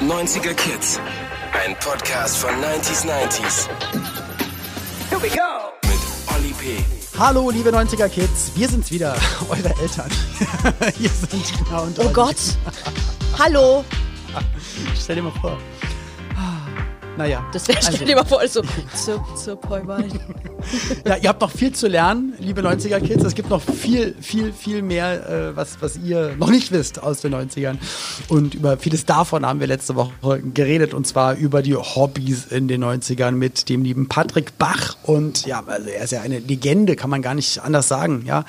90er Kids. Ein Podcast von 90s 90s. Here we go! Mit Olli P. Hallo, liebe 90er Kids, wir sind's wieder, eure Eltern. Hier sind Tina und Oh Olli. Gott. Hallo. Stell dir mal vor. Naja. Das wäre, stell also, dir mal vor, so, zup, zup, mal. ja, ihr habt noch viel zu lernen, liebe 90er Kids. Es gibt noch viel, viel, viel mehr, äh, was, was ihr noch nicht wisst aus den 90ern. Und über vieles davon haben wir letzte Woche geredet. Und zwar über die Hobbys in den 90ern mit dem lieben Patrick Bach. Und ja, also er ist ja eine Legende, kann man gar nicht anders sagen. Ja,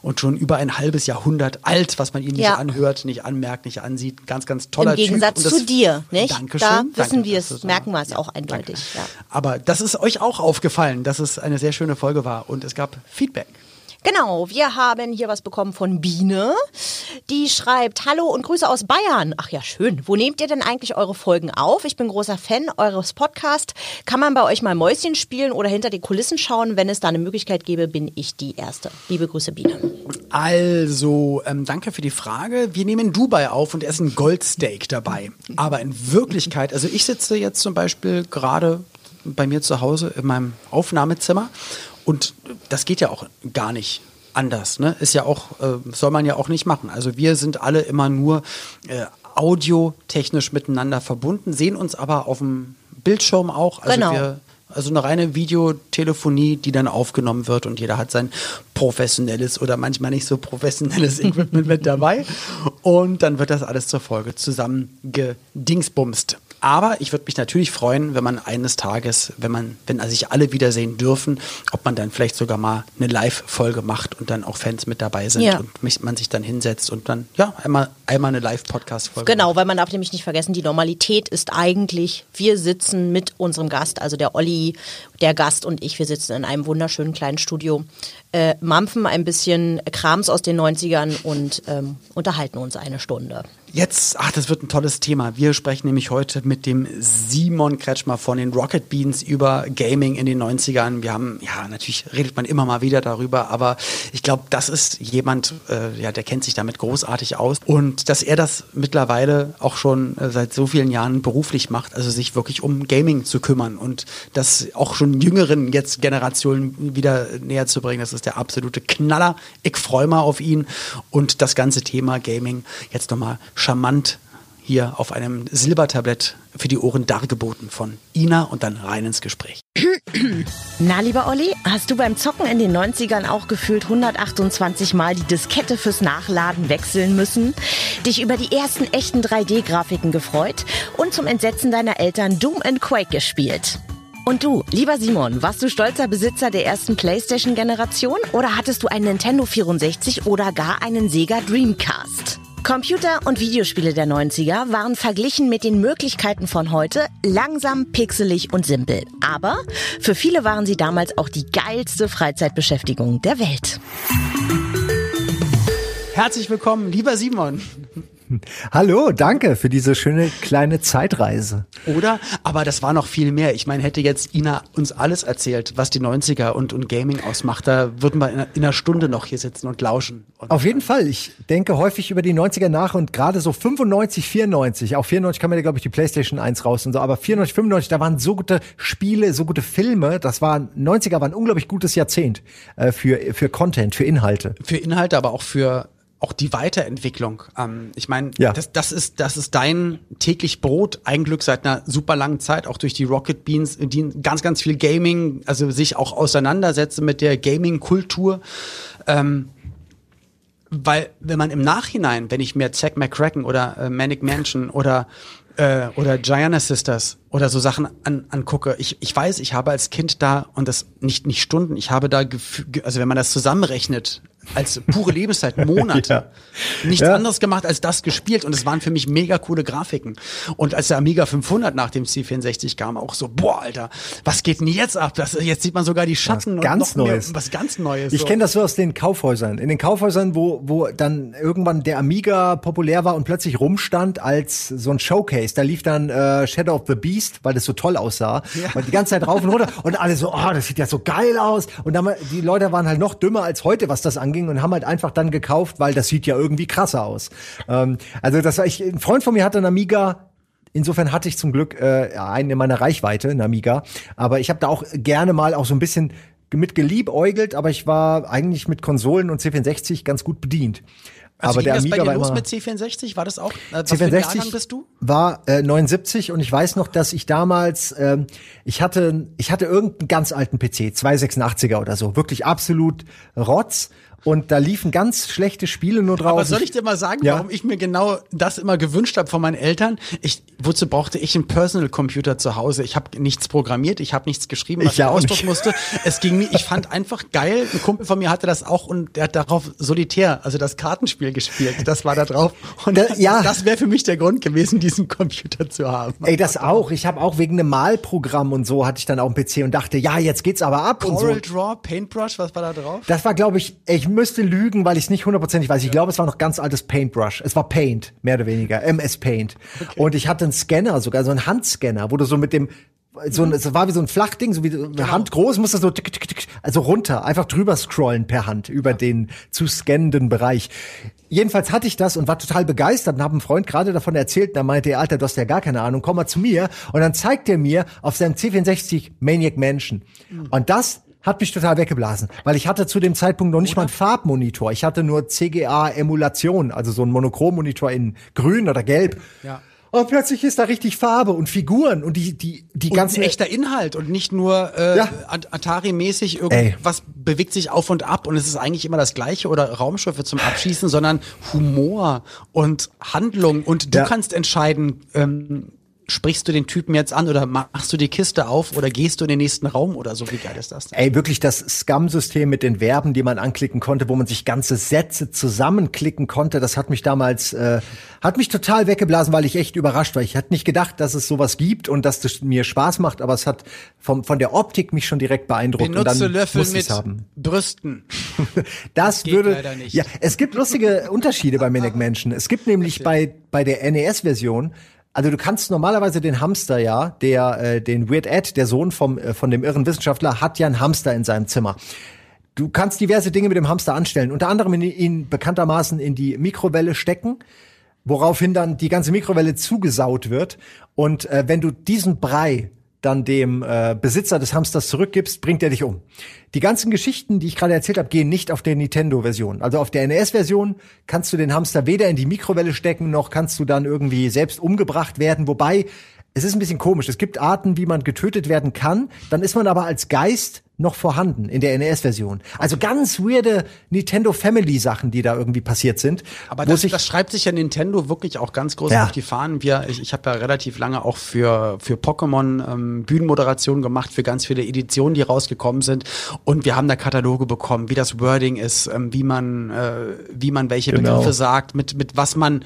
Und schon über ein halbes Jahrhundert alt, was man ihm nicht Ja. anhört, nicht anmerkt, nicht ansieht. Ganz, ganz toller Im Gegensatz Typ. Und das- zu dir, nicht? Dankeschön. Da Danke, wissen wir das es, merken wir es auch eindeutig. Ja. Aber das ist euch auch aufgefallen, dass es eine sehr schöne Folge war und es gab Feedback. Genau, wir haben hier was bekommen von Biene. Die schreibt, hallo und Grüße aus Bayern. Ach ja, schön. Wo nehmt ihr denn eigentlich eure Folgen auf? Ich bin großer Fan eures Podcasts. Kann man bei euch mal Mäuschen spielen oder hinter die Kulissen schauen? Wenn es da eine Möglichkeit gäbe, bin ich die Erste. Liebe Grüße, Biene. Also, ähm, danke für die Frage. Wir nehmen Dubai auf und essen Goldsteak dabei. Aber in Wirklichkeit, also ich sitze jetzt zum Beispiel gerade bei mir zu Hause in meinem Aufnahmezimmer und das geht ja auch gar nicht anders. Ne? Ist ja auch, äh, soll man ja auch nicht machen. Also wir sind alle immer nur äh, audiotechnisch miteinander verbunden, sehen uns aber auf dem Bildschirm auch. Also Genau. wir also eine reine Videotelefonie, die dann aufgenommen wird und jeder hat sein professionelles oder manchmal nicht so professionelles Equipment mit dabei. Und dann wird das alles zur Folge zusammengedingsbumst. Aber ich würde mich natürlich freuen, wenn man eines Tages, wenn man, wenn sich alle wiedersehen dürfen, ob man dann vielleicht sogar mal eine Live-Folge macht und dann auch Fans mit dabei sind Ja. und mich, man sich dann hinsetzt und dann, ja, einmal, einmal eine Live-Podcast-Folge. Genau, weil man darf nämlich nicht vergessen, die Normalität ist eigentlich, wir sitzen mit unserem Gast, also der Olli, der Gast und ich, wir sitzen in einem wunderschönen kleinen Studio, äh, mampfen ein bisschen Krams aus den 90ern und ähm, unterhalten uns eine Stunde. Jetzt, ach, das wird ein tolles Thema. Wir sprechen nämlich heute mit dem Simon Kretschmer von den Rocket Beans über Gaming in den 90ern. Wir haben, ja, natürlich redet man immer mal wieder darüber, aber ich glaube, das ist jemand, äh, ja, der kennt sich damit großartig aus. Und dass er das mittlerweile auch schon äh, seit so vielen Jahren beruflich macht, also sich wirklich um Gaming zu kümmern und das auch schon jüngeren jetzt Generationen wieder näher zu bringen, das ist der absolute Knaller. Ich freue mich auf ihn und das ganze Thema Gaming jetzt nochmal charmant hier auf einem Silbertablett für die Ohren dargeboten von Ina und dann rein ins Gespräch. Na, lieber Olli, hast du beim Zocken in den 90ern auch gefühlt 128 Mal die Diskette fürs Nachladen wechseln müssen? Dich über die ersten echten 3D-Grafiken gefreut und zum Entsetzen deiner Eltern Doom and Quake gespielt? Und du, lieber Simon, warst du stolzer Besitzer der ersten PlayStation-Generation oder hattest du einen Nintendo 64 oder gar einen Sega Dreamcast? Computer- und Videospiele der 90er waren verglichen mit den Möglichkeiten von heute langsam, pixelig und simpel. Aber für viele waren sie damals auch die geilste Freizeitbeschäftigung der Welt. Herzlich willkommen, lieber Simon. Hallo, danke für diese schöne kleine Zeitreise. Oder? Aber das war noch viel mehr. Ich meine, hätte jetzt Ina uns alles erzählt, was die 90er und, und Gaming ausmacht, da würden wir in, einer- in einer Stunde noch hier sitzen und lauschen. Und Auf jeden Fall, ich denke häufig über die 90er nach und gerade so 95, 94, auch 94 kam ja, glaube ich, die Playstation 1 raus und so, aber 94, 95, da waren so gute Spiele, so gute Filme, das waren, 90er war ein unglaublich gutes Jahrzehnt äh, für, für Content, für Inhalte. für Inhalte, aber auch für auch die Weiterentwicklung. Ähm, ich meine, Ja. das, das ist das ist dein täglich Brot, ein Glück seit einer super langen Zeit, auch durch die Rocket Beans, die ganz ganz viel Gaming, also sich auch auseinandersetzen mit der Gaming-Kultur. Ähm, weil wenn man im Nachhinein, wenn ich mir Zack McCracken oder äh, Manic Mansion oder äh, oder Gianna Sisters oder so Sachen an, angucke, ich, ich weiß, ich habe als Kind da und das nicht nicht Stunden, ich habe da also wenn man das zusammenrechnet als pure Lebenszeit Monate Ja. nichts Ja. anderes gemacht als das gespielt und es waren für mich mega coole Grafiken und als der Amiga 500 nach dem C64 kam auch so boah Alter was geht denn jetzt ab das, jetzt sieht man sogar die Schatten ganz und noch Neues. mehr, was ganz Neues Ich so. kenne das so aus den Kaufhäusern. In den Kaufhäusern, wo, wo dann irgendwann der Amiga populär war und plötzlich rumstand als so ein Showcase. Da lief dann äh, Shadow of the Beast, weil das so toll aussah. Und die ganze Zeit rauf und runter. Und alle so, oh, das sieht ja so geil aus. Und dann, die Leute waren halt noch dümmer als heute, was das anging und haben halt einfach dann gekauft, weil das sieht ja irgendwie krasser aus. Ähm, also das war ich, ein Freund von mir hatte einen Amiga, Insofern hatte ich zum Glück äh, einen in meiner Reichweite, einen Amiga. Aber ich habe da auch gerne mal auch so ein bisschen mit geliebäugelt, aber ich war eigentlich mit Konsolen und C64 ganz gut bedient. Also aber ging der das bei Amiga dir los mit C64? War das auch? Äh, was für ein Jahrgang C64 bist du? war äh, 79 und ich weiß noch, dass ich damals, ähm, ich hatte, ich hatte irgendeinen ganz alten PC, 286er oder so, wirklich absolut Rotz. Und da liefen ganz schlechte Spiele nur drauf. Aber soll ich dir mal sagen, Ja. warum ich mir genau das immer gewünscht habe von meinen Eltern? Ich, wozu brauchte ich einen Personal Computer zu Hause? Ich habe nichts programmiert, ich habe nichts geschrieben, was Ich ja auch ausdrucken musste. Es ging mir, ich fand einfach geil. Ein Kumpel von mir hatte das auch und der hat darauf Solitär, also das Kartenspiel gespielt. Das war da drauf. Und Da- ja. das wäre für mich der Grund gewesen, diesen Computer zu haben. Ey, das auch. Ich habe auch wegen einem Malprogramm und so hatte ich dann auch einen PC und dachte, ja, jetzt geht's aber ab und so. Coral Draw, Paintbrush, was war da drauf? Das war, glaube ich, ich müsste lügen, weil ich es nicht hundertprozentig weiß. Ich glaube, es war noch ganz altes Paintbrush. Es war Paint, mehr oder weniger, MS Paint. Und ich hatte einen Scanner sogar, so einen Handscanner, wo du so mit dem so ein, es war wie so ein Flachding, so wie eine Hand groß, musst du so tick, tick, tick, also runter, einfach drüber scrollen per Hand über den zu scannenden Bereich. Jedenfalls hatte ich das und war total begeistert und habe einem Freund gerade davon erzählt. Und er meinte, er, Alter, du hast ja gar keine Ahnung, komm mal zu mir. Und dann zeigt er mir auf seinem C64 Maniac Mansion. Und das hat mich total weggeblasen, weil ich hatte zu dem Zeitpunkt noch nicht mal einen Farbmonitor. Ich hatte nur CGA-Emulation, also so ein Monochrommonitor in grün oder gelb. Ja. Und plötzlich ist da richtig Farbe und Figuren und die, die, die Und ganzen ein echter Inhalt und nicht nur äh, Ja. At- Atari-mäßig Ey. irgendwas bewegt sich auf und ab und es ist eigentlich immer das Gleiche oder Raumschiffe zum Abschießen, sondern Humor und Handlung und du Ja. kannst entscheiden, ähm, sprichst du den Typen jetzt an oder machst du die Kiste auf oder gehst du in den nächsten Raum oder so, wie geil ist das denn? Ey, wirklich das Scum-System mit den Verben, die man anklicken konnte, wo man sich ganze Sätze zusammenklicken konnte, das hat mich damals, äh, hat mich total weggeblasen, weil ich echt überrascht war. Ich hatte nicht gedacht, dass es sowas gibt und dass das mir Spaß macht, aber es hat vom, von der Optik mich schon direkt beeindruckt. und Benutze dann Löffel mit haben. Brüsten. Das geht würde, leider nicht. ja, es gibt lustige Unterschiede bei Maniac Mansion. Es gibt nämlich bei, bei der NES-Version, also du kannst normalerweise den Hamster ja, der, äh, den Weird Ed, der Sohn vom, äh, von dem irren Wissenschaftler, hat ja einen Hamster in seinem Zimmer. Du kannst diverse Dinge mit dem Hamster anstellen, unter anderem ihn, bekanntermaßen in die Mikrowelle stecken, woraufhin dann die ganze Mikrowelle zugesaut wird. Und äh, wenn du diesen Brei dann dem äh, Besitzer des Hamsters zurückgibst, bringt er dich um. Die ganzen Geschichten, die ich gerade erzählt habe, gehen nicht auf der Nintendo-Version. Also auf der NES-Version kannst du den Hamster weder in die Mikrowelle stecken, noch kannst du dann irgendwie selbst umgebracht werden. Wobei, es ist ein bisschen komisch. Es gibt Arten, wie man getötet werden kann. Dann ist man aber als Geist noch vorhanden in der NES-Version. Also ganz weirde Nintendo Family Sachen, die da irgendwie passiert sind. Aber das, das schreibt sich ja Nintendo wirklich auch ganz groß Ja. auf die Fahnen. Wir, ich, ich habe ja relativ lange auch für, für Pokémon ähm, Bühnenmoderation gemacht, für ganz viele Editionen, die rausgekommen sind. Und wir haben da Kataloge bekommen, wie das Wording ist, ähm, wie man, äh, wie man welche Genau. Begriffe sagt, mit, mit was man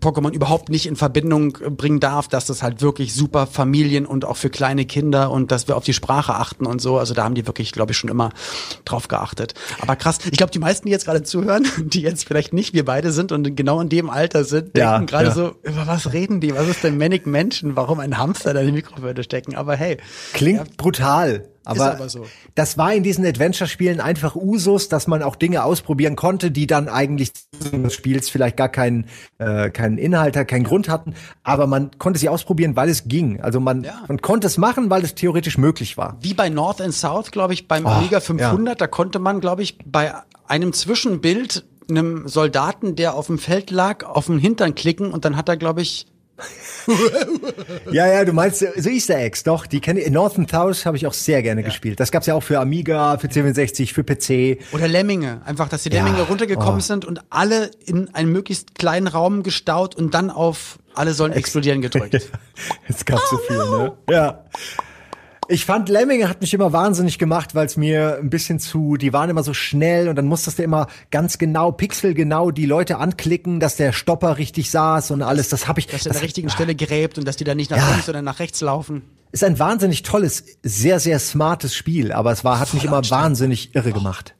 Pokémon überhaupt nicht in Verbindung äh, bringen darf, dass das halt wirklich super Familien und auch für kleine Kinder und dass wir auf die Sprache achten und so. Also da haben die wirklich, glaube ich, schon immer drauf geachtet. Aber krass, ich glaube, die meisten, die jetzt gerade zuhören, die jetzt vielleicht nicht wir beide sind und genau in dem Alter sind, Ja, denken gerade ja. so, über was reden die? Was ist denn Manic Menschen? Warum ein Hamster da in die Mikrowelle stecken? Aber hey. Klingt Ja, brutal. Aber, aber so. das war in diesen Adventure-Spielen einfach Usus, dass man auch Dinge ausprobieren konnte, die dann eigentlich des Spiels vielleicht gar keinen, äh, keinen Inhalt, keinen Grund hatten. Aber man konnte sie ausprobieren, weil es ging. Also man, Ja. man konnte es machen, weil es theoretisch möglich war. wie bei North and South, glaube ich, beim Oh, Amiga 500, da konnte man, glaube ich, bei einem Zwischenbild einem Soldaten, der auf dem Feld lag, auf den Hintern klicken und dann hat er, glaube ich, Ja, ja, du meinst so Easter Eggs, doch, die kenne ich. North and South habe ich auch sehr gerne gespielt. Das gab's ja auch für Amiga, für C64, für PC. oder Lemminge, einfach, dass die Ja, Lemminge runtergekommen oh. sind und alle in einen möglichst kleinen Raum gestaut und dann auf alle sollen explodieren gedrückt. Es gab Oh so viel, ne? Ja. Ich fand Lemminge hat mich immer wahnsinnig gemacht, weil es mir ein bisschen zu, die waren immer so schnell und dann musstest du immer ganz genau, pixelgenau die Leute anklicken, dass der Stopper richtig saß und alles. Das habe ich. Dass er an der richtigen Stelle gräbt und dass die dann nicht nach Ja. links oder nach rechts laufen. ist ein wahnsinnig tolles, sehr, sehr smartes Spiel, aber es war, hat mich immer wahnsinnig irre gemacht.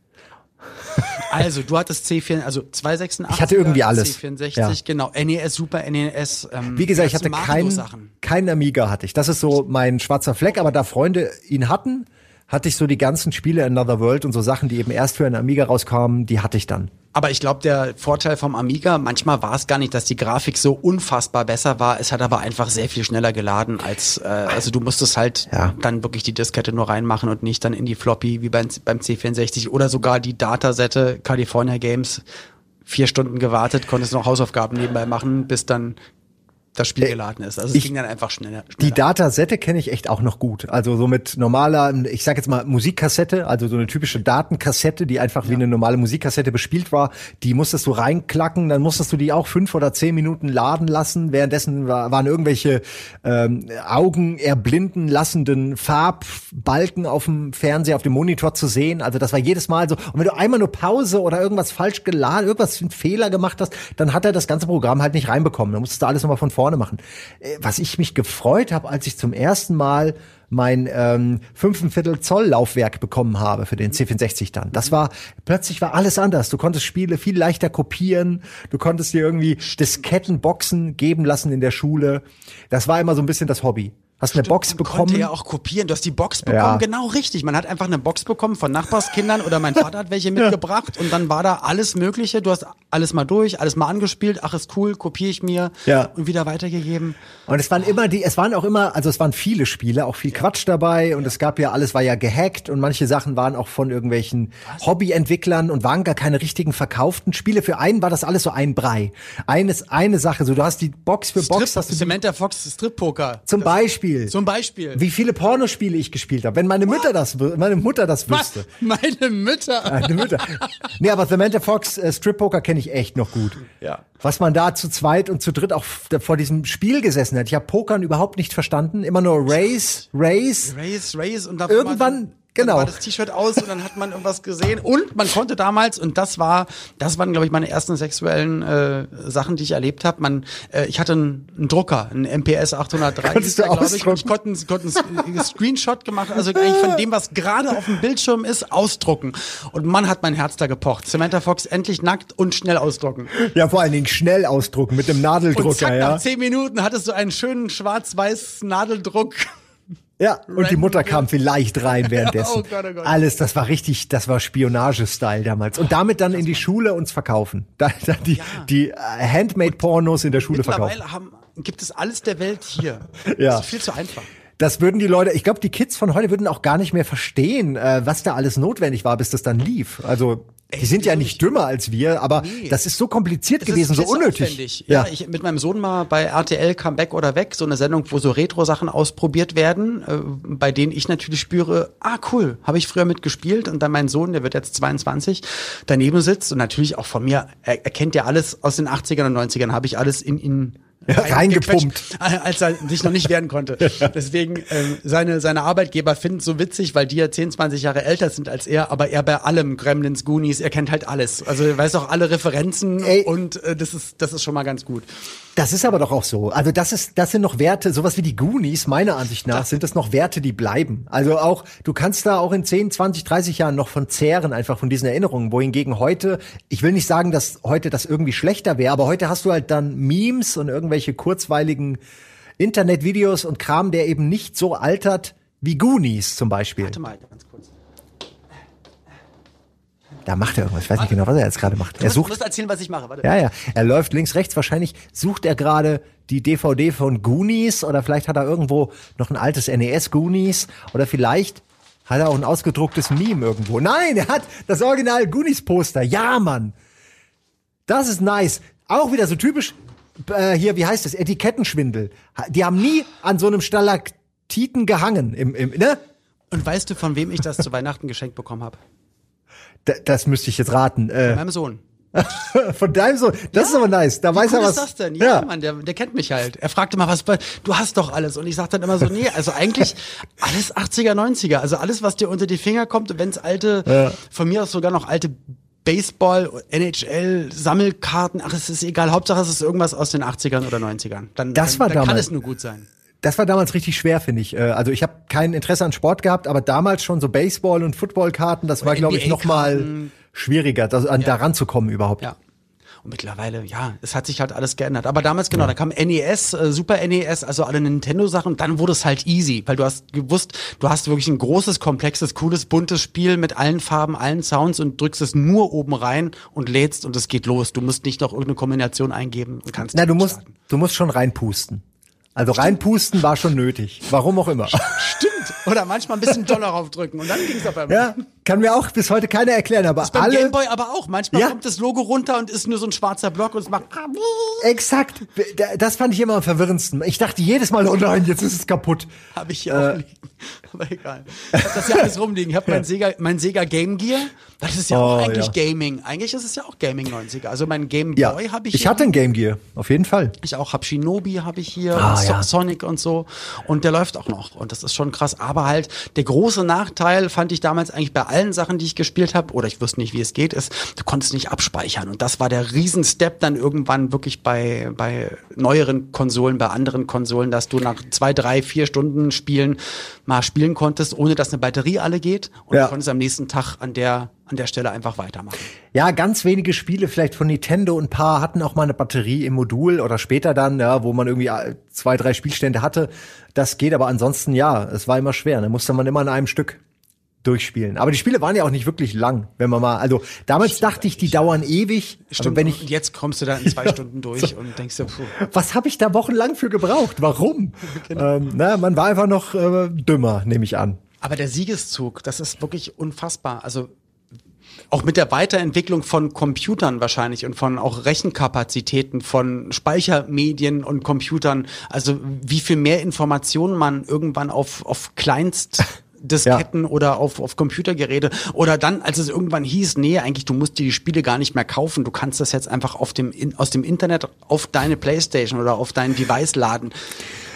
Also, du hattest C4, also 286. Ich hatte irgendwie alles. C64, Ja. genau. NES, Super NES. Ähm, Wie gesagt, ich hatte keinen keinen Amiga hatte ich. Das ist so mein schwarzer Fleck, aber da Freunde ihn hatten, hatte ich so die ganzen Spiele Another World und so Sachen, die eben erst für einen Amiga rauskamen, die hatte ich dann. Aber ich glaube, der Vorteil vom Amiga, manchmal war es gar nicht, dass die Grafik so unfassbar besser war. Es hat aber einfach sehr viel schneller geladen als, äh, also du musstest halt ja. dann wirklich die Diskette nur reinmachen und nicht dann in die Floppy wie beim, beim C64 oder sogar die Datasette California Games. Vier Stunden gewartet, konntest noch Hausaufgaben nebenbei machen, bis dann das Spiel äh, geladen ist. Also es ich, ging dann einfach schneller. schneller. Die Datasette kenne ich echt auch noch gut. Also so mit normaler, ich sag jetzt mal Musikkassette, also so eine typische Datenkassette, die einfach ja. wie eine normale Musikkassette bespielt war, die musstest du reinklacken, dann musstest du die auch fünf oder zehn Minuten laden lassen. Währenddessen war, waren irgendwelche ähm, Augen erblinden lassenden Farbbalken auf dem Fernseher, auf dem Monitor zu sehen. Also das war jedes Mal so. Und wenn du einmal nur Pause oder irgendwas falsch geladen, irgendwas einen Fehler gemacht hast, dann hat er das ganze Programm halt nicht reinbekommen. Dann musstest du alles nochmal von vorne vorne machen. Äh, was ich mich gefreut habe, als ich zum ersten Mal mein ähm, Viertel Zoll Laufwerk bekommen habe für den C64 dann. Das war plötzlich war alles anders. Du konntest Spiele viel leichter kopieren. Du konntest dir irgendwie Diskettenboxen geben lassen in der Schule. Das war immer so ein bisschen das Hobby. Hast eine Box man bekommen? Konnte ja auch kopieren. Du hast die Box bekommen, ja. genau richtig. Man hat einfach eine Box bekommen von Nachbarskindern oder mein Vater hat welche mitgebracht und dann war da alles Mögliche. Du hast alles mal durch, alles mal angespielt. Ach, ist cool, kopiere ich mir ja. und wieder weitergegeben. Und es waren immer die, es waren auch immer, also es waren viele Spiele, auch viel Quatsch dabei und es gab ja alles war ja gehackt und manche Sachen waren auch von irgendwelchen Was? Hobbyentwicklern und waren gar keine richtigen verkauften Spiele. Für einen war das alles so ein Brei. Eines, eine Sache, so du hast die Box für Strip, Box, hast du Samantha Fox Strip Poker. Zum das Beispiel Beispiel. Zum Beispiel. Wie viele Pornospiele ich gespielt habe. Wenn meine Mutter das, meine Mutter das wüsste. Was? Meine Mütter. Meine Mütter. Nee, aber Samantha Fox äh, Strip Poker kenne ich echt noch gut. Ja. Was man da zu zweit und zu dritt auch vor diesem Spiel gesessen hat. Ich habe Pokern überhaupt nicht verstanden. Immer nur Race, Race. Race, Race und da irgendwann Genau. Dann war das T-Shirt aus und dann hat man irgendwas gesehen. Und man konnte damals, und das war, das waren, glaube ich, meine ersten sexuellen äh, Sachen, die ich erlebt habe. Man, äh, ich hatte einen, einen Drucker, einen MPS 803, Konntest du glaube ich. Und ich konnte, konnte einen Screenshot gemacht, also eigentlich von dem, was gerade auf dem Bildschirm ist, ausdrucken. Und man hat mein Herz da gepocht. Samantha Fox endlich nackt und schnell ausdrucken. Ja, vor allen Dingen schnell ausdrucken mit dem Nadeldrucker, und zack, ja. Nach zehn Minuten hattest du einen schönen schwarz-weiß Nadeldruck. Ja, und die Mutter kam vielleicht rein währenddessen. oh Gott, oh Gott. Alles, das war richtig, das war Spionage-Style damals. Und damit dann in die Schule uns verkaufen. Da, da die, ja. die äh, Handmade-Pornos in der Schule verkaufen. Haben, gibt es alles der Welt hier. ja. Das ist viel zu einfach. Das würden die Leute, ich glaube, die Kids von heute würden auch gar nicht mehr verstehen, äh, was da alles notwendig war, bis das dann lief. Also die sind ja nicht dümmer als wir, aber nee. das ist so kompliziert das gewesen, so unnötig. Ja, ja, ich mit meinem Sohn mal bei RTL Come Back oder Weg, so eine Sendung, wo so Retro-Sachen ausprobiert werden, äh, bei denen ich natürlich spüre, ah cool, habe ich früher mitgespielt und dann mein Sohn, der wird jetzt 22, daneben sitzt und natürlich auch von mir, er, er kennt ja alles aus den 80ern und 90ern, habe ich alles in ihn ja, reingepumpt. Als er sich noch nicht wehren konnte. Deswegen, ähm, seine, seine Arbeitgeber finden es so witzig, weil die ja 10, 20 Jahre älter sind als er, aber er bei allem, Gremlins, Goonies, er kennt halt alles. Also er weiß auch alle Referenzen Ey. und äh, das, ist, das ist schon mal ganz gut. Das ist aber doch auch so. Also das ist, das sind noch Werte, sowas wie die Goonies, meiner Ansicht nach, sind das noch Werte, die bleiben. Also auch, du kannst da auch in 10, 20, 30 Jahren noch von zehren, einfach von diesen Erinnerungen. Wohingegen heute, ich will nicht sagen, dass heute das irgendwie schlechter wäre, aber heute hast du halt dann Memes und irgendwelche kurzweiligen Internetvideos und Kram, der eben nicht so altert wie Goonies zum Beispiel. Warte mal, ganz kurz. Da macht er irgendwas. Ich weiß nicht genau, was er jetzt gerade macht. Du er sucht. Du musst erzählen, was ich mache. Warte. Ja, ja. Er läuft links, rechts. Wahrscheinlich sucht er gerade die DVD von Goonies oder vielleicht hat er irgendwo noch ein altes NES Goonies oder vielleicht hat er auch ein ausgedrucktes Meme irgendwo. Nein, er hat das Original Goonies Poster. Ja, Mann. Das ist nice. Auch wieder so typisch äh, hier, wie heißt es? Etikettenschwindel. Die haben nie an so einem Stalaktiten gehangen im, im ne? Und weißt du, von wem ich das zu Weihnachten geschenkt bekommen habe? Das müsste ich jetzt raten. Äh, Von meinem Sohn. Von deinem Sohn. Das ja. ist aber nice. Da weiß cool er was. ist das denn? Ja, ja. Mann, der, der kennt mich halt. Er fragte mal, was du hast doch alles. Und ich sag dann immer so, nee, also eigentlich alles 80er, 90er. Also alles, was dir unter die Finger kommt. Und wenn's alte, ja. von mir aus sogar noch alte Baseball, NHL, Sammelkarten, ach, es ist egal. Hauptsache es ist irgendwas aus den 80ern oder 90ern. Dann, das dann, war dann damals. kann es nur gut sein. Das war damals richtig schwer, finde ich. Äh, also ich habe kein Interesse an Sport gehabt, aber damals schon so Baseball- und Footballkarten, das war, glaube ich, noch mal schwieriger, das, an, ja. daran zu kommen überhaupt. Ja. Und mittlerweile, ja, es hat sich halt alles geändert. Aber damals, genau, ja. da kam NES, äh, Super NES, also alle Nintendo-Sachen. Dann wurde es halt easy, weil du hast gewusst, du hast wirklich ein großes, komplexes, cooles, buntes Spiel mit allen Farben, allen Sounds und drückst es nur oben rein und lädst und es geht los. Du musst nicht noch irgendeine Kombination eingeben und kannst. Na, du musst, du musst schon reinpusten. Also reinpusten war schon nötig. Warum auch immer. Stimmt. Oder manchmal ein bisschen doller draufdrücken und dann ging es auf einmal. Ja, kann mir auch bis heute keiner erklären, aber das ist beim alle. Gameboy aber auch. Manchmal ja. kommt das Logo runter und ist nur so ein schwarzer Block und es macht. Exakt. Das fand ich immer am verwirrendsten. Ich dachte jedes Mal, oh nein, jetzt ist es kaputt. Habe ich hier äh, auch liegen. Aber egal. Ich hab das ja alles rumliegen. Ich habe mein Sega, mein Sega Game Gear. Das ist ja oh, auch eigentlich ja. Gaming. Eigentlich ist es ja auch Gaming 90er. Also mein Game Boy ja, habe ich. Ich hatte ein Game Gear, auf jeden Fall. Ich auch. Hab Shinobi habe ich hier, ah, so ja. Sonic und so. Und der läuft auch noch. Und das ist schon krass. Aber halt der große Nachteil fand ich damals eigentlich bei allen Sachen, die ich gespielt habe, oder ich wusste nicht, wie es geht, ist, du konntest nicht abspeichern. Und das war der Riesenstep dann irgendwann wirklich bei bei neueren Konsolen, bei anderen Konsolen, dass du nach zwei, drei, vier Stunden Spielen mal spielen konntest, ohne dass eine Batterie alle geht. Und ja. du konntest am nächsten Tag an der an der Stelle einfach weitermachen. Ja, ganz wenige Spiele vielleicht von Nintendo und ein paar hatten auch mal eine Batterie im Modul oder später dann, ja, wo man irgendwie äh, zwei, drei Spielstände hatte. Das geht, aber ansonsten ja, es war immer schwer. Da musste man immer in einem Stück durchspielen. Aber die Spiele waren ja auch nicht wirklich lang, wenn man mal, also damals Stimmt dachte ich, die dauern ewig. Stimmt, wenn ich, und jetzt kommst du da in zwei Stunden durch so. und denkst dir, puh. Was habe ich da wochenlang für gebraucht? Warum? genau. ähm, na, man war einfach noch äh, dümmer, nehme ich an. Aber der Siegeszug, das ist wirklich unfassbar. Also auch mit der Weiterentwicklung von Computern wahrscheinlich und von auch Rechenkapazitäten, von Speichermedien und Computern, also wie viel mehr Informationen man irgendwann auf, auf Kleinst Disketten ja. oder auf, auf Computergeräte. Oder dann, als es irgendwann hieß, nee, eigentlich, du musst dir die Spiele gar nicht mehr kaufen. Du kannst das jetzt einfach auf dem, in, aus dem Internet auf deine Playstation oder auf dein Device laden.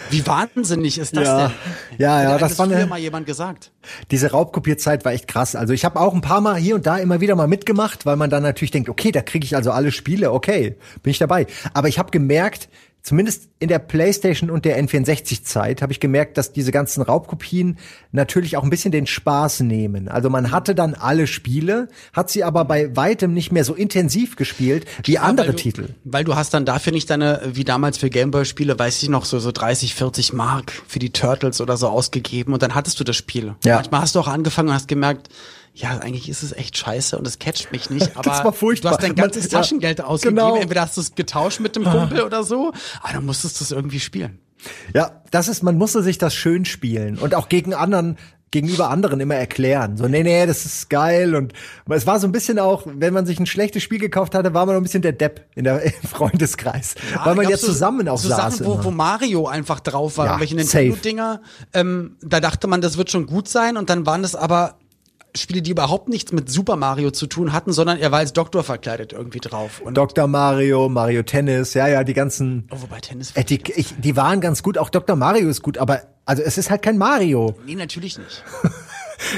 Wie wahnsinnig ist das ja. denn? Ja, ja, das, das war eine, mal jemand gesagt. Diese Raubkopierzeit war echt krass. Also ich habe auch ein paar Mal hier und da immer wieder mal mitgemacht, weil man dann natürlich denkt, okay, da kriege ich also alle Spiele, okay, bin ich dabei. Aber ich habe gemerkt, zumindest in der PlayStation und der N64-Zeit habe ich gemerkt, dass diese ganzen Raubkopien natürlich auch ein bisschen den Spaß nehmen. Also man hatte dann alle Spiele, hat sie aber bei weitem nicht mehr so intensiv gespielt wie ja, andere weil du, Titel. Weil du hast dann dafür nicht deine, wie damals für Gameboy-Spiele, weiß ich noch, so, so 30, 40 Mark für die Turtles oder so ausgegeben und dann hattest du das Spiel. Ja. Manchmal hast du auch angefangen und hast gemerkt, ja, eigentlich ist es echt scheiße und es catcht mich nicht, aber das war furchtbar. du hast dein ganzes Man, Taschengeld ausgegeben. Genau. Entweder hast du es getauscht mit dem Kumpel oder so, aber dann musstest du es irgendwie spielen. Ja, das ist, man musste sich das schön spielen und auch gegen anderen gegenüber anderen immer erklären. So, nee, nee, das ist geil. Und es war so ein bisschen auch, wenn man sich ein schlechtes Spiel gekauft hatte, war man noch ein bisschen der Depp in der im Freundeskreis. Ja, weil man ja zusammen so, auch so saß. Sachen, wo, wo Mario einfach drauf war, ja, welche Nintendo-Dinger, ähm, da dachte man, das wird schon gut sein und dann waren das aber Spiele, die überhaupt nichts mit Super Mario zu tun hatten, sondern er war als Doktor verkleidet irgendwie drauf. Und Dr. Mario, Mario Tennis, ja, ja, die ganzen. Oh, wobei Tennis. Äh, die, ich, die waren ganz gut, auch Dr. Mario ist gut, aber also es ist halt kein Mario. Nee, natürlich nicht.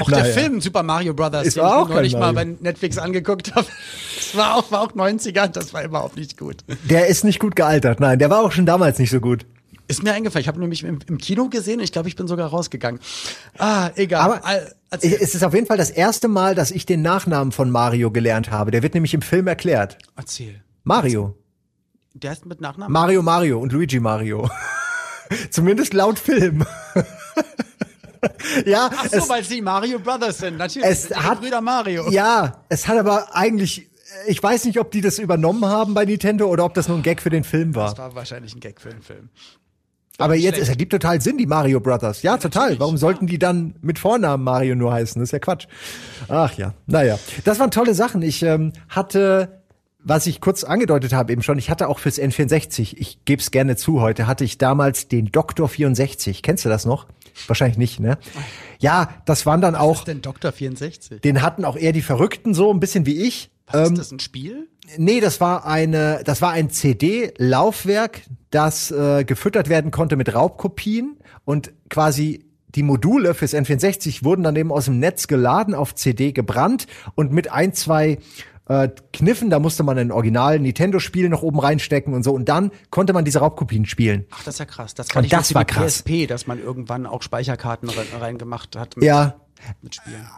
Auch naja. der Film Super Mario Brothers, ist den ich neulich mal bei Netflix angeguckt habe, das war auch, war auch 90er, das war überhaupt nicht gut. Der ist nicht gut gealtert, nein, der war auch schon damals nicht so gut. Ist mir eingefallen. Ich habe nämlich im, im, Kino gesehen. Ich glaube, ich bin sogar rausgegangen. Ah, egal. Aber Erzähl. es ist auf jeden Fall das erste Mal, dass ich den Nachnamen von Mario gelernt habe. Der wird nämlich im Film erklärt. Erzähl. Mario. Der ist mit Nachnamen? Mario Mario und Luigi Mario. Zumindest laut Film. ja. Ach so, weil sie Mario Brothers sind. Natürlich. Es hat, Brüder Mario. Ja, es hat aber eigentlich ich weiß nicht, ob die das übernommen haben bei Nintendo oder ob das nur ein Gag für den Film war. Das war wahrscheinlich ein Gag für den Film. Aber jetzt, schlecht. es ergibt total Sinn, die Mario Brothers. Ja, total. Warum sollten die dann mit Vornamen Mario nur heißen? Das ist ja Quatsch. Ach ja, naja. Das waren tolle Sachen. Ich ähm, hatte, was ich kurz angedeutet habe eben schon, ich hatte auch fürs N64, ich gebe es gerne zu heute, hatte ich damals den Doktor 64. Kennst du das noch? Wahrscheinlich nicht, ne? Ja, das waren dann auch. Was ist denn Doktor 64? Den hatten auch eher die Verrückten so, ein bisschen wie ich. Was ähm, ist das, ein Spiel? Nee, das war eine, das war ein CD-Laufwerk, das äh, gefüttert werden konnte mit Raubkopien. Und quasi die Module fürs N64 wurden dann eben aus dem Netz geladen, auf CD gebrannt und mit ein, zwei äh, Kniffen, da musste man ein Original Nintendo-Spiel noch oben reinstecken und so. Und dann konnte man diese Raubkopien spielen. Ach, das ist ja krass. Das kann Und ich das war krass. PSP, dass man irgendwann auch Speicherkarten rein- reingemacht hat. Mit, Ja.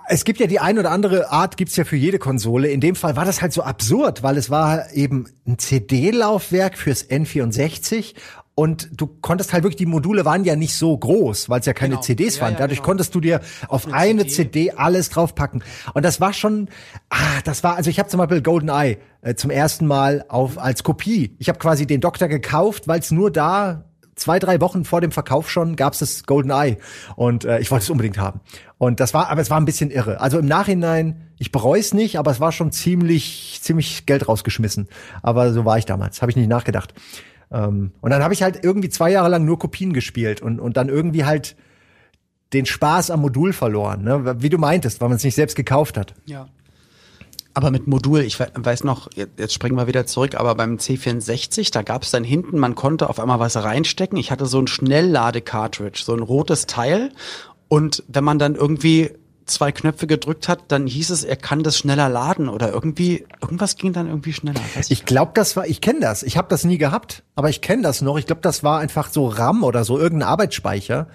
Es gibt ja die ein oder andere Art, gibt's ja für jede Konsole. In dem Fall war das halt so absurd, weil es war eben ein CD-Laufwerk fürs N64 und du konntest halt wirklich, die Module waren ja nicht so groß, weil es ja keine Genau. CDs Ja, waren. ja, Dadurch genau. konntest du dir auf eine CD. alles draufpacken. Und das war schon, ah, das war, also ich habe zum Beispiel GoldenEye äh, zum ersten Mal auf als Kopie. Ich habe quasi den Doktor gekauft, weil es nur da zwei, drei Wochen vor dem Verkauf schon gab's das GoldenEye und äh, ich wollte es unbedingt haben. Und das war, aber es war ein bisschen irre. Also im Nachhinein, ich bereue es nicht, aber es war schon ziemlich, ziemlich Geld rausgeschmissen. Aber so war ich damals, habe ich nicht nachgedacht. Ähm, und dann habe ich halt irgendwie zwei Jahre lang nur Kopien gespielt und, und dann irgendwie halt den Spaß am Modul verloren, ne? wie du meintest, weil man es nicht selbst gekauft hat. Ja. Aber mit Modul, ich we- weiß noch, jetzt jetzt springen wir wieder zurück, aber beim C64, da gab es dann hinten, man konnte auf einmal was reinstecken. Ich hatte so ein Schnelllade-Cartridge, so ein rotes Teil. Und wenn man dann irgendwie zwei Knöpfe gedrückt hat, dann hieß es, er kann das schneller laden oder irgendwie, irgendwas ging dann irgendwie schneller. Ich glaube, das war, ich kenne das. Ich habe das nie gehabt, aber ich kenne das noch. Ich glaube, das war einfach so RAM oder so, irgendein Arbeitsspeicher,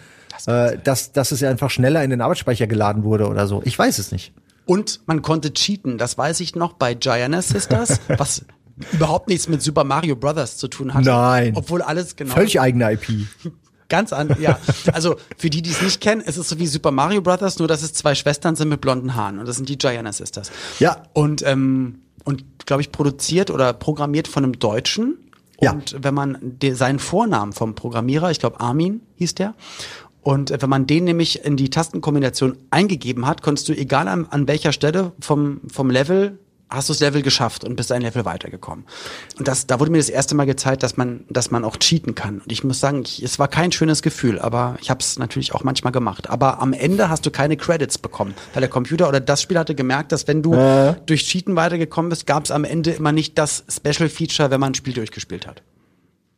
äh, dass, dass es ja einfach schneller in den Arbeitsspeicher geladen wurde oder so. Ich weiß es nicht. Und man konnte cheaten, das weiß ich noch bei Giana Sisters, was überhaupt nichts mit Super Mario Brothers zu tun hatte. Nein. Obwohl alles genau Völlig eigene IP. Ganz an, ja. Also für die, die es nicht kennen, es ist so wie Super Mario Brothers, nur dass es zwei Schwestern sind mit blonden Haaren und das sind die Giana Sisters. Ja. Und ähm, und glaube ich produziert oder programmiert von einem Deutschen. Ja. Und wenn man seinen Vornamen vom Programmierer, ich glaube Armin hieß der. Und wenn man den nämlich in die Tastenkombination eingegeben hat, konntest du egal an, an welcher Stelle vom vom Level hast du das Level geschafft und bist ein Level weitergekommen. Und das, da wurde mir das erste Mal gezeigt, dass man, dass man auch cheaten kann. Und ich muss sagen, ich, es war kein schönes Gefühl, aber ich habe es natürlich auch manchmal gemacht. Aber am Ende hast du keine Credits bekommen, weil der Computer oder das Spiel hatte gemerkt, dass wenn du durch Cheaten weitergekommen bist, gab es am Ende immer nicht das Special Feature, wenn man ein Spiel durchgespielt hat.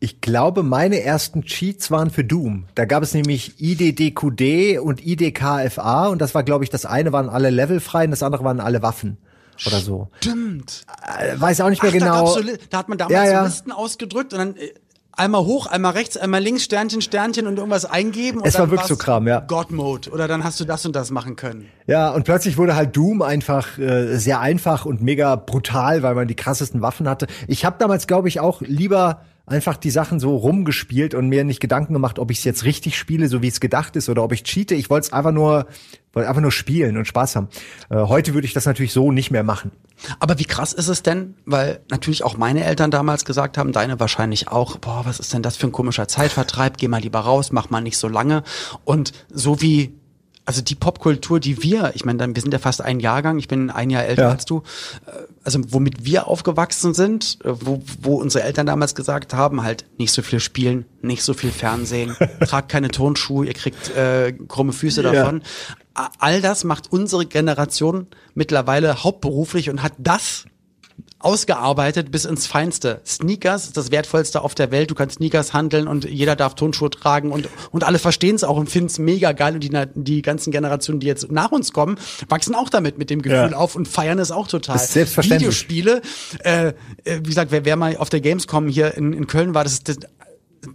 Ich glaube, meine ersten Cheats waren für Doom. Da gab es nämlich IDDQD und IDKFA und das war, glaube ich, das eine waren alle Level frei und das andere waren alle Waffen oder so. Stimmt. Äh, weiß auch nicht mehr Ach, da, genau. gab's so, da hat man damals Ja, ja. so Listen ausgedrückt und dann äh, einmal hoch, einmal rechts, einmal links, Sternchen, Sternchen und irgendwas eingeben. Und Es war wirklich so Kram, ja. God-Mode. Oder dann hast du das und das machen können. Ja, und plötzlich wurde halt Doom einfach äh, sehr einfach und mega brutal, weil man die krassesten Waffen hatte. Ich habe damals, glaube ich, auch lieber einfach die Sachen so rumgespielt und mir nicht Gedanken gemacht, ob ich es jetzt richtig spiele, so wie es gedacht ist, oder ob ich cheate. Ich wollte es einfach nur, wollte einfach nur spielen und Spaß haben. Äh, heute würde ich das natürlich so nicht mehr machen. Aber wie krass ist es denn? Weil natürlich auch meine Eltern damals gesagt haben, deine wahrscheinlich auch, boah, was ist denn das für ein komischer Zeitvertreib? Geh mal lieber raus, mach mal nicht so lange. Und so wie, also die Popkultur, die wir, ich meine, wir sind ja fast ein Jahrgang, ich bin ein Jahr älter Ja. als du, äh, also womit wir aufgewachsen sind, äh, wo, wo unsere Eltern damals gesagt haben, halt nicht so viel spielen, nicht so viel Fernsehen, tragt keine Turnschuhe, ihr kriegt äh, krumme Füße Ja. davon. All das macht unsere Generation mittlerweile hauptberuflich und hat das ausgearbeitet bis ins Feinste. Sneakers ist das wertvollste auf der Welt. Du kannst Sneakers handeln und jeder darf Turnschuhe tragen und, und alle verstehen es auch und finden es mega geil. Und die, die ganzen Generationen, die jetzt nach uns kommen, wachsen auch damit mit dem Gefühl Ja. auf und feiern es auch total. Das ist selbstverständlich. Videospiele, äh, äh, wie gesagt, wer, wer mal auf der Gamescom hier in, in Köln war, das ist das,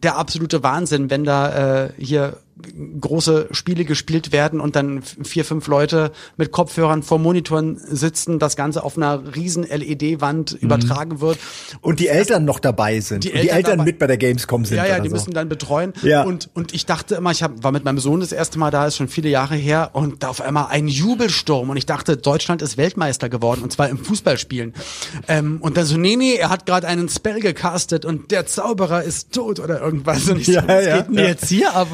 der absolute Wahnsinn, wenn da äh, hier große Spiele gespielt werden und dann vier, fünf Leute mit Kopfhörern vor Monitoren sitzen, das Ganze auf einer riesen LED-Wand übertragen wird. Und die Eltern noch dabei sind. Die und die Eltern Eltern mit bei der Gamescom sind. Ja, ja, die so. müssen dann betreuen. Ja. Und, und ich dachte immer, ich hab, war mit meinem Sohn das erste Mal da, ist schon viele Jahre her, und da auf einmal ein Jubelsturm. Und ich dachte, Deutschland ist Weltmeister geworden, und zwar im Fußballspielen. Ähm, und dann so, nee, nee, er hat gerade einen Spell gecastet und der Zauberer ist tot oder irgendwas. Und ich so, Ja, was ja, geht denn ja. jetzt hier ab?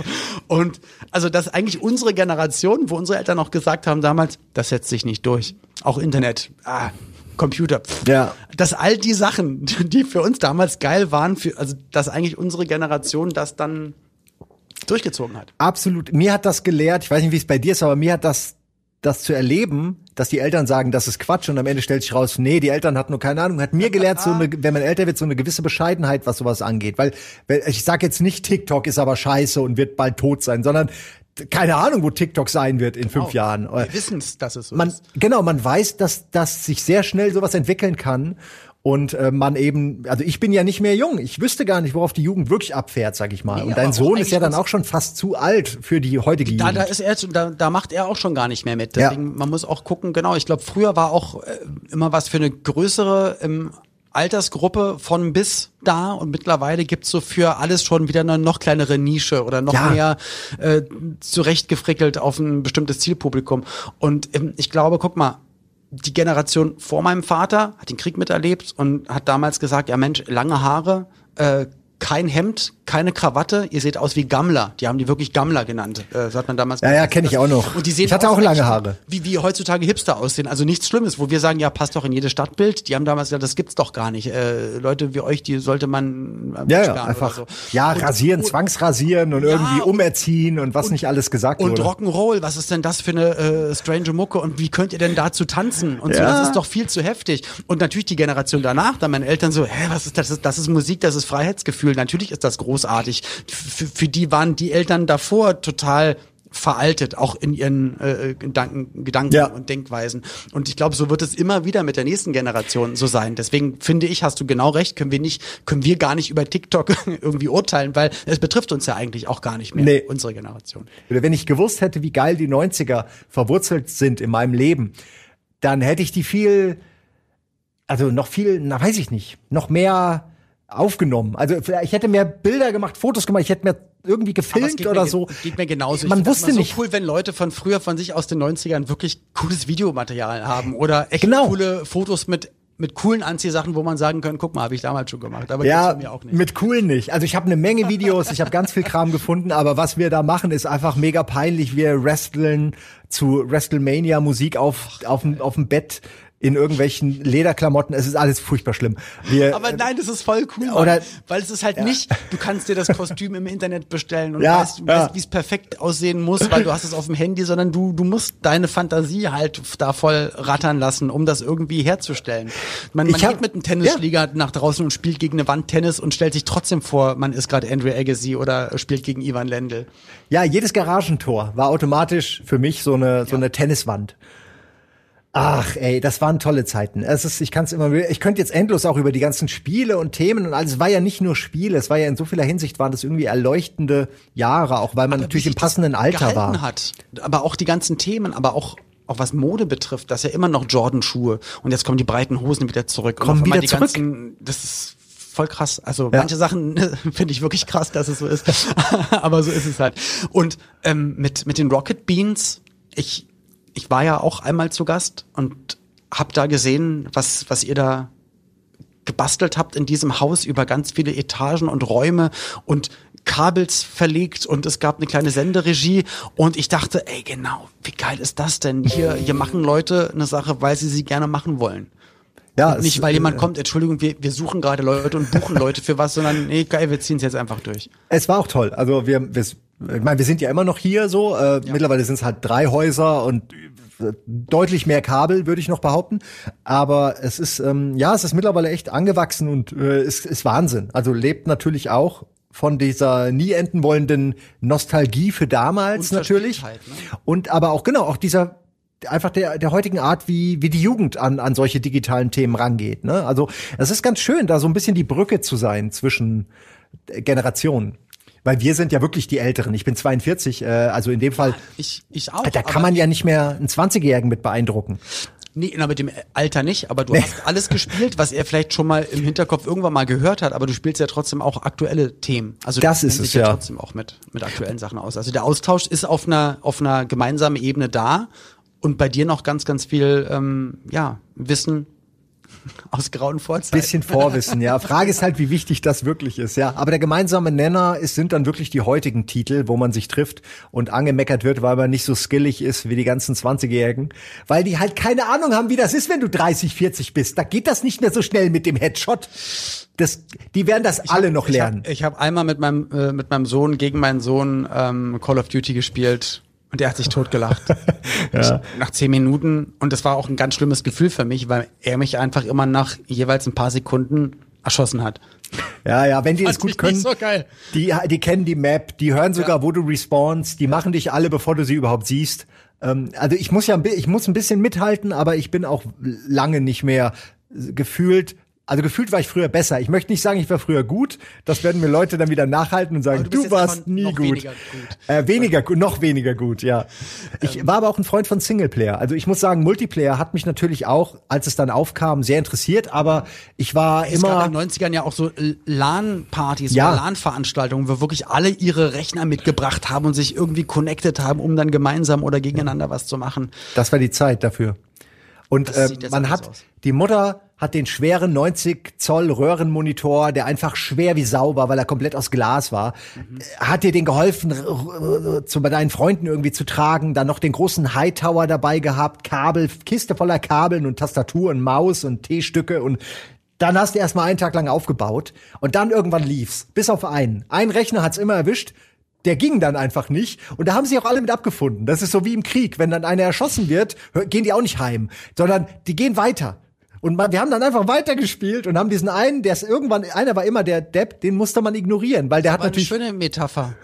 Und also das eigentlich unsere Generation, wo unsere Eltern auch gesagt haben damals, das setzt sich nicht durch. Auch Internet, ah, Computer. Pff. Ja. Dass all die Sachen, die für uns damals geil waren, für, also dass eigentlich unsere Generation das dann durchgezogen hat. Absolut. Mir hat das gelehrt, ich weiß nicht, wie es bei dir ist, aber mir hat das, das zu erleben, dass die Eltern sagen, das ist Quatsch und am Ende stellt sich raus, nee, die Eltern hatten nur keine Ahnung, hat mir gelehrt, so eine, wenn man älter wird, so eine gewisse Bescheidenheit, was sowas angeht. Weil, ich sage jetzt nicht, TikTok ist aber scheiße und wird bald tot sein, sondern keine Ahnung, wo TikTok sein wird in fünf Genau. Jahren. Wir wissen es, dass es so man, ist. Genau, man weiß, dass, dass sich sehr schnell sowas entwickeln kann. Und äh, man eben, also ich bin ja nicht mehr jung. Ich wüsste gar nicht, worauf die Jugend wirklich abfährt, sag ich mal. Nee, und dein Sohn ist ja dann auch schon fast zu alt für die heutige Da, Jugend. da ist er, da, da macht er auch schon gar nicht mehr mit. Ja. Deswegen, man muss auch gucken, genau, ich glaube, früher war auch äh, immer was für eine größere ähm, Altersgruppe von bis da und mittlerweile gibt's so für alles schon wieder eine noch kleinere Nische oder noch Ja. mehr äh, zurechtgefrickelt auf ein bestimmtes Zielpublikum. Und ähm, ich glaube, guck mal, die Generation vor meinem Vater hat den Krieg miterlebt und hat damals gesagt, ja Mensch, lange Haare, äh, kein Hemd, keine Krawatte, ihr seht aus wie Gammler. Die haben die wirklich Gammler genannt. Äh, so hat man damals Ja, ja, gesagt. kenn ich auch noch. Und die sehen Ich hatte auch lange Haare. Wie, wie heutzutage Hipster aussehen. Also nichts Schlimmes, wo wir sagen, ja, passt doch in jedes Stadtbild. Die haben damals gesagt, das gibt's doch gar nicht. Äh, Leute wie euch, die sollte man äh, ja, ja, einfach. so. Ja, Und- rasieren, und- zwangsrasieren und Ja, irgendwie und- umerziehen und was nicht alles gesagt und wurde. Rock'n'Roll, was ist denn das für eine äh, strange Mucke und wie könnt ihr denn dazu tanzen und so, Ja. das ist doch viel zu heftig. Und natürlich die Generation danach, da meine Eltern so, hä, was ist das? Das ist, das ist Musik, das ist Freiheitsgefühl. Natürlich ist das großartig. F für die waren die Eltern davor total veraltet, auch in ihren äh, Gedanken, Gedanken Ja. und Denkweisen. Und ich glaube, so wird es immer wieder mit der nächsten Generation so sein. Deswegen finde ich, hast du genau recht, können wir nicht, können wir gar nicht über TikTok irgendwie urteilen, weil es betrifft uns ja eigentlich auch gar nicht mehr, Nee. unsere Generation. Oder wenn ich gewusst hätte, wie geil die 90er verwurzelt sind in meinem Leben, dann hätte ich die viel, also noch viel, na weiß ich nicht, noch mehr aufgenommen. Also vielleicht- ich hätte mehr Bilder gemacht, Fotos gemacht, ich hätte mehr irgendwie gefilmt oder mir, so. Geht mir genauso. Ich Man das wusste immer nicht. so cool, wenn Leute von früher von sich aus den 90ern wirklich cooles Videomaterial haben oder echt Genau. coole Fotos mit mit coolen Anziehsachen, wo man sagen kann, guck mal, habe ich damals schon gemacht. Aber Ja, mir auch nicht. mit cool nicht. Also ich habe eine Menge Videos, ich habe ganz viel Kram gefunden, aber was wir da machen, ist einfach mega peinlich. Wir wresteln zu WrestleMania Musik auf auf dem auf dem Bett in irgendwelchen Lederklamotten. Es ist alles furchtbar schlimm. Wir, Aber nein, das ist voll cool, Mann. Oder- weil es ist halt nicht, du kannst dir das Kostüm im Internet bestellen und Ja, weißt, ja. weißt wie es perfekt aussehen muss, weil du hast es auf dem Handy, sondern du, du musst deine Fantasie halt da voll rattern lassen, um das irgendwie herzustellen. Man, man Ich hab- geht mit einem Tennisschläger nach draußen und spielt gegen eine Wand Tennis und stellt sich trotzdem vor, man ist gerade Andrew Agassi oder spielt gegen Ivan Lendl. Ja, jedes Garagentor war automatisch für mich so eine so eine Tenniswand. Ach, ey, das waren tolle Zeiten. Es ist, ich kann es immer, ich könnte jetzt endlos auch über die ganzen Spiele und Themen und alles. Es war ja nicht nur Spiele, es war ja in so vieler Hinsicht waren das irgendwie erleuchtende Jahre, auch weil man natürlich wie im passenden Alter war. Hat. Aber auch die ganzen Themen, aber auch auch was Mode betrifft, das ist ja immer noch Jordan-Schuhe und jetzt kommen die breiten Hosen wieder zurück. Kommen wieder die zurück. Ganzen, das ist voll krass. Also Ja. manche Sachen finde ich wirklich krass, dass es so ist. aber so ist es halt. Und ähm, mit mit den Rocket Beans, ich ich war ja auch einmal zu Gast und hab da gesehen, was was ihr da gebastelt habt in diesem Haus über ganz viele Etagen und Räume und Kabels verlegt und es gab eine kleine Senderegie und ich dachte, ey genau, wie geil ist das denn? Hier, hier machen Leute eine Sache, weil sie sie gerne machen wollen. Ja, Nicht, weil jemand äh, kommt, Entschuldigung, wir, wir suchen gerade Leute und buchen Leute für was, sondern nee, geil, wir ziehen es jetzt einfach durch. Es war auch toll. Also wir, wir ich meine, wir sind ja immer noch hier so. Äh, Mittlerweile sind es halt drei Häuser und äh, deutlich mehr Kabel, würde ich noch behaupten. Aber es ist, ähm, ja, es ist mittlerweile echt angewachsen und äh, ist, ist Wahnsinn. Also lebt natürlich auch von dieser nie enden wollenden Nostalgie für damals natürlich. Ne? Und aber auch genau, auch dieser einfach der, der heutigen Art, wie, wie die Jugend an, an solche digitalen Themen rangeht. Ne? Also es ist ganz schön, da so ein bisschen die Brücke zu sein zwischen Generationen. Weil wir sind ja wirklich die Älteren. Ich bin 42, äh, also in dem Fall, Ich, ich auch. da kann man ja nicht mehr einen 20-Jährigen mit beeindrucken. Nee, na, mit dem Alter nicht, aber du hast alles gespielt, was er vielleicht schon mal im Hinterkopf irgendwann mal gehört hat, aber du spielst ja trotzdem auch aktuelle Themen. Also Das ist es, ja ja. trotzdem auch mit, mit aktuellen Sachen aus. Also der Austausch ist auf einer, auf einer gemeinsamen Ebene da und bei dir noch ganz, ganz viel, ähm, ja, Wissen aus grauen Vorzeiten. Bisschen Vorwissen, ja. Frage ist halt, wie wichtig das wirklich ist, ja. Aber der gemeinsame Nenner ist, sind dann wirklich die heutigen Titel, wo man sich trifft und angemeckert wird, weil man nicht so skillig ist wie die ganzen 20-Jährigen. Weil die halt keine Ahnung haben, wie das ist, wenn du 30, 40 bist. Da geht das nicht mehr so schnell mit dem Headshot. Das, die werden das alle noch lernen. Ich habe hab einmal mit meinem, äh, mit meinem Sohn gegen meinen Sohn ähm, Call of Duty gespielt und der hat sich totgelacht. ich, nach zehn Minuten und das war auch ein ganz schlimmes Gefühl für mich, weil er mich einfach immer nach jeweils ein paar Sekunden erschossen hat. Ja, ja, wenn die das gut können, so geil. die, die kennen die Map, die hören sogar, ja. wo du respawnst, die machen dich alle, bevor du sie überhaupt siehst. Ähm, also ich muss ja, ich muss ein bisschen mithalten, aber ich bin auch lange nicht mehr gefühlt also gefühlt war ich früher besser. Ich möchte nicht sagen, ich war früher gut. Das werden mir Leute dann wieder nachhalten und sagen, du, du warst nie gut. Weniger gut. Äh, weniger noch weniger gut, ja. Ich ähm. war aber auch ein Freund von Singleplayer. Also ich muss sagen, Multiplayer hat mich natürlich auch, als es dann aufkam, sehr interessiert. Aber ich war es immer. In den 90ern ja auch so LAN-Partys ja. LAN-Veranstaltungen, wo wirklich alle ihre Rechner mitgebracht haben und sich irgendwie connected haben, um dann gemeinsam oder gegeneinander was zu machen. Das war die Zeit dafür. Und äh, man hat aus. die Mutter hat den schweren 90 Zoll Röhrenmonitor, der einfach schwer wie Sau war, weil er komplett aus Glas war. Mhm. Hat dir den geholfen, zu bei deinen Freunden irgendwie zu tragen, dann noch den großen Hightower dabei gehabt, Kabel, Kiste voller Kabeln und Tastatur und Maus und T-Stücke und dann hast du erstmal einen Tag lang aufgebaut und dann irgendwann lief's. Bis auf einen. Ein Rechner hat's immer erwischt der ging dann einfach nicht. Und da haben sie auch alle mit abgefunden. Das ist so wie im Krieg. Wenn dann einer erschossen wird, gehen die auch nicht heim, sondern die gehen weiter. Und wir haben dann einfach weitergespielt und haben diesen einen, der ist irgendwann, einer war immer der Depp, den musste man ignorieren, weil der hat natürlich. Eine schöne Metapher.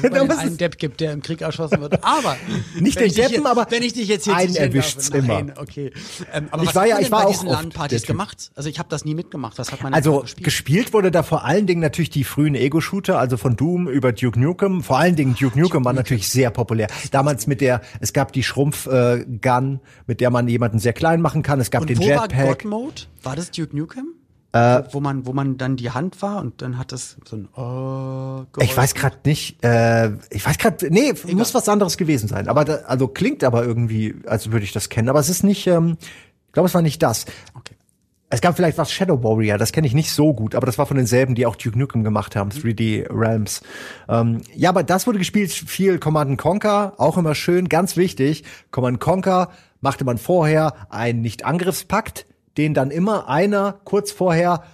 Weil es einen Depp gibt, der im Krieg erschossen wird. Aber nicht den Deppen, hier, aber wenn ich dich jetzt hier einen erwischt's darf, nein, immer. Okay. Ähm, aber ich was war ja, ich war bei auch diesen LAN-Partys gemacht. Also ich habe das nie mitgemacht. Was hat man Also gespielt? gespielt? wurde da vor allen Dingen natürlich die frühen Ego-Shooter, also von Doom über Duke Nukem. Vor allen Dingen Duke Nukem Duke war natürlich sehr populär. Damals mit der, es gab die Schrumpf-Gun, äh, mit der man jemanden sehr klein machen kann. Es gab Und den wo Jetpack. War God Mode? War das Duke Nukem? Äh, wo man, wo man dann die Hand war und dann hat es so ein oh, Ich weiß gerade nicht, äh, ich weiß gerade, nee, Egal. muss was anderes gewesen sein. Aber da, also klingt aber irgendwie, als würde ich das kennen. Aber es ist nicht, ähm, ich glaube, es war nicht das. Okay. Es gab vielleicht was Shadow Warrior, das kenne ich nicht so gut, aber das war von denselben, die auch Duke Nukem gemacht haben, 3D mhm. Realms. Ähm, ja, aber das wurde gespielt, viel Command Conquer, auch immer schön, ganz wichtig. Command Conquer machte man vorher einen Nicht-Angriffspakt, den dann immer einer kurz vorher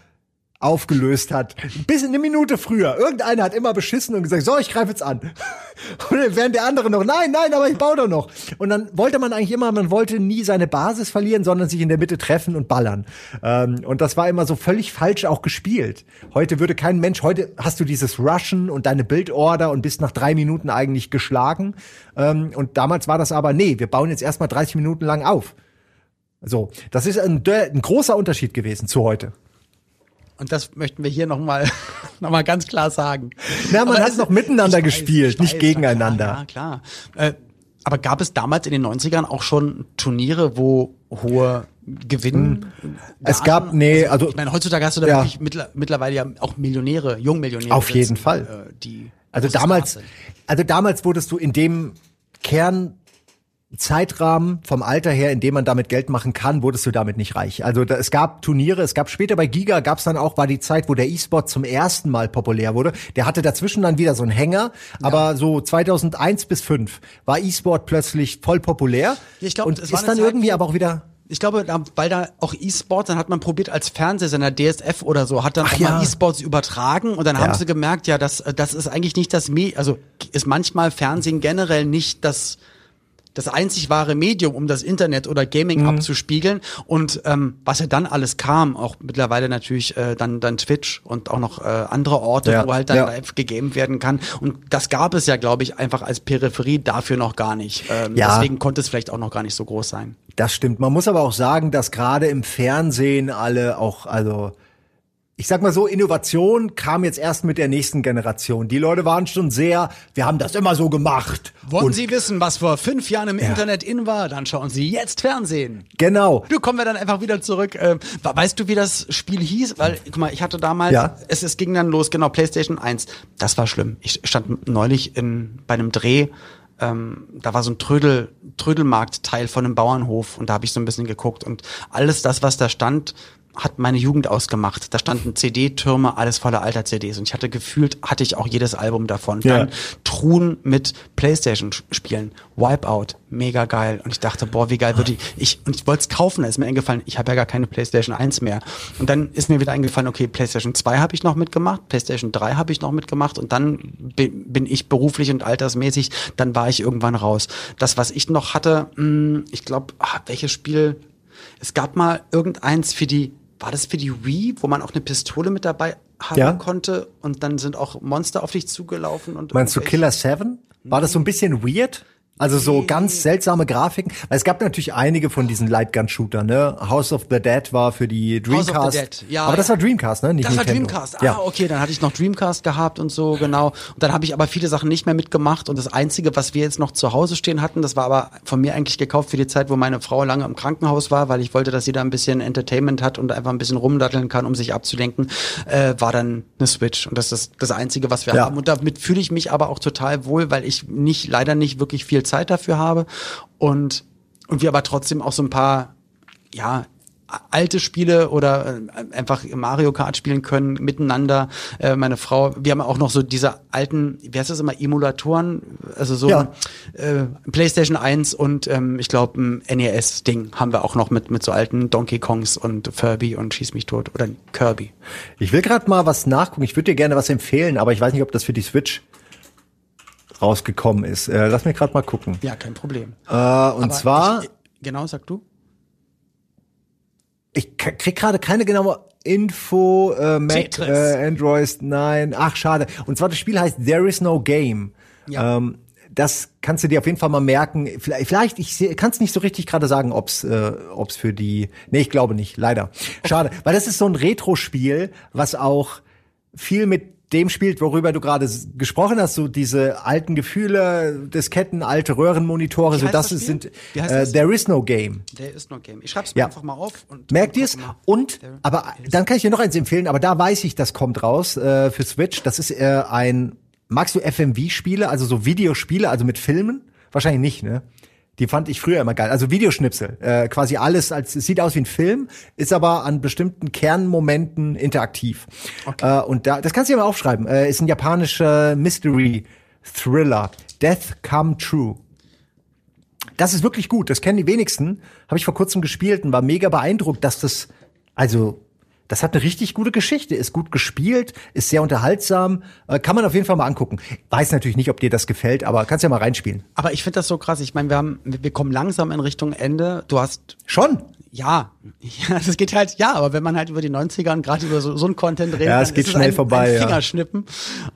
aufgelöst hat. Bis eine Minute früher. Irgendeiner hat immer beschissen und gesagt, so, ich greife jetzt an. Und während der andere noch, nein, nein, aber ich baue doch noch. Und dann wollte man eigentlich immer, man wollte nie seine Basis verlieren, sondern sich in der Mitte treffen und ballern. Ähm, und das war immer so völlig falsch auch gespielt. Heute würde kein Mensch, heute hast du dieses Rushen und deine Bildorder und bist nach drei Minuten eigentlich geschlagen. Ähm, und damals war das aber, nee, wir bauen jetzt erstmal 30 Minuten lang auf. So, das ist ein, ein großer Unterschied gewesen zu heute. Und das möchten wir hier nochmal noch mal ganz klar sagen. Na, man hat noch miteinander gespielt, weiß, nicht weiß, gegeneinander. Ja, klar. Äh, aber gab es damals in den 90ern auch schon Turniere, wo hohe Gewinn. Hm. Es gab, nee, also. Ich meine, heutzutage hast du da ja. wirklich mittlerweile ja auch Millionäre, Jungmillionäre. Auf jeden Fall. Äh, die also damals, also damals wurdest du in dem Kern Zeitrahmen vom Alter her, in dem man damit Geld machen kann, wurdest du damit nicht reich. Also da, es gab Turniere, es gab später bei Giga gab es dann auch, war die Zeit, wo der E-Sport zum ersten Mal populär wurde. Der hatte dazwischen dann wieder so einen Hänger, ja. aber so 2001 bis 5 war E-Sport plötzlich voll populär ich glaub, und ist dann Zeit, irgendwie aber auch wieder ich glaube, weil da auch E-Sports, dann hat man probiert als Fernsehsender DSF oder so, hat dann Ach auch ja. mal E-Sports übertragen und dann ja. haben sie gemerkt, ja, das, das ist eigentlich nicht das, Me also ist manchmal Fernsehen generell nicht das das einzig wahre Medium, um das Internet oder Gaming mhm. abzuspiegeln. Und ähm, was ja dann alles kam, auch mittlerweile natürlich äh, dann dann Twitch und auch noch äh, andere Orte, ja. wo halt dann ja. live gegamed werden kann. Und das gab es ja, glaube ich, einfach als Peripherie dafür noch gar nicht. Ähm, ja. Deswegen konnte es vielleicht auch noch gar nicht so groß sein. Das stimmt. Man muss aber auch sagen, dass gerade im Fernsehen alle auch, also ich sag mal so, Innovation kam jetzt erst mit der nächsten Generation. Die Leute waren schon sehr, wir haben das immer so gemacht. Wollen Und Sie wissen, was vor fünf Jahren im ja. Internet in war? Dann schauen Sie jetzt Fernsehen. Genau. Du kommen wir dann einfach wieder zurück. Äh, weißt du, wie das Spiel hieß? Weil, guck mal, ich hatte damals, ja. es, es ging dann los, genau, PlayStation 1. Das war schlimm. Ich stand neulich in, bei einem Dreh ähm, da war so ein Trödel, Trödelmarktteil von einem Bauernhof und da habe ich so ein bisschen geguckt und alles das, was da stand, hat meine Jugend ausgemacht. Da standen CD-Türme, alles voller alter CDs. Und ich hatte gefühlt, hatte ich auch jedes Album davon. Ja. Dann Truhen mit Playstation-Spielen. Wipeout, mega geil. Und ich dachte, boah, wie geil würde ich. ich und ich wollte es kaufen, da ist mir eingefallen, ich habe ja gar keine Playstation 1 mehr. Und dann ist mir wieder eingefallen, okay, Playstation 2 habe ich noch mitgemacht, Playstation 3 habe ich noch mitgemacht und dann bin ich beruflich und altersmäßig, dann war ich irgendwann raus. Das, was ich noch hatte, hm, ich glaube, welches Spiel es gab mal irgendeins für die war das für die Wii, wo man auch eine Pistole mit dabei haben Ja. konnte und dann sind auch Monster auf dich zugelaufen und Meinst du Killer 7? War das so ein bisschen weird? Also so ganz seltsame Grafiken. Es gab natürlich einige von diesen Lightgun-Shooter, ne? House of the Dead war für die House of the Dreamcast. Dead, ja, aber das war Dreamcast, ne? Nicht Das war Nintendo. Dreamcast. Ah, Ja. okay, dann hatte ich noch Dreamcast gehabt und so, genau. Und dann habe ich aber viele Sachen nicht mehr mitgemacht. Und das Einzige, was wir jetzt noch zu Hause stehen hatten, das war aber von mir eigentlich gekauft für die Zeit, wo meine Frau lange im Krankenhaus war, weil ich wollte, dass sie da ein bisschen Entertainment hat und einfach ein bisschen rumdatteln kann, um sich abzulenken, äh, war dann eine Switch. Und das ist das Einzige, was wir Ja. haben. Und damit fühle ich mich aber auch total wohl, weil ich nicht, leider nicht wirklich viel Zeit dafür habe. Und, und wir aber trotzdem auch so ein paar, ja, alte Spiele oder äh, einfach Mario Kart spielen können miteinander. Äh, meine Frau, wir haben auch noch so diese alten, wie heißt das immer, Emulatoren, also so Ja. äh, PlayStation 1 und ähm, ich glaube ein NES-Ding haben wir auch noch mit, mit so alten Donkey Kongs und Furby und Schieß mich tot oder Kirby. Ich will gerade mal was nachgucken. Ich würde dir gerne was empfehlen, aber ich weiß nicht, ob das für die Switch rausgekommen ist. Äh, lass mich gerade mal gucken. Ja, kein Problem. Äh, und Aber zwar, Ich, genau, sag du. ich krieg gerade keine genaue Info. Äh, Mac, äh, Android, nein. Ach, schade. Und zwar das Spiel heißt There is no game. Ja. Ähm, das kannst du dir auf jeden Fall mal merken. Vielleicht, vielleicht ich kann es nicht so richtig gerade sagen, ob's äh, ob's für die. Nee, ich glaube nicht, leider. Schade, weil das ist so ein Retro-Spiel, was auch viel mit dem spielt, worüber du gerade gesprochen hast, so diese alten Gefühle, Disketten, alte Röhrenmonitore, so das das sind äh, das? There is no game. Der ist noch Game. Ich schreib's mir Ja. einfach mal auf. Und Merkt ihr's? Und, There- aber dann kann ich dir noch eins empfehlen, aber da weiß ich, das kommt raus äh, für Switch. Das ist äh, ein, magst du FMV-Spiele, also so Videospiele, also mit Filmen? Wahrscheinlich nicht, ne? Die fand ich früher immer geil. Also Videoschnipsel, äh, quasi alles, als es sieht aus wie ein Film, ist aber an bestimmten Kernmomenten interaktiv. Äh, und da, das kannst du dir mal aufschreiben. Äh, ist ein japanischer Mystery Thriller, Death Come True. Das ist wirklich gut. Das kennen die wenigsten. Habe ich vor kurzem gespielt und war mega beeindruckt, dass das, also, das hat eine richtig gute Geschichte, ist gut gespielt, ist sehr unterhaltsam, äh, kann man auf jeden Fall mal angucken. Weiß natürlich nicht, ob dir das gefällt, aber kannst ja mal reinspielen. Aber ich finde das so krass. Ich meine, wir haben, wir kommen langsam in Richtung Ende. Du hast Schon? Ja, ja, das geht halt, ja, aber wenn man halt über die 90er und gerade über so, so ein Content redet, Ja, es geht schnell ein, vorbei, ein ja. Fingerschnippen.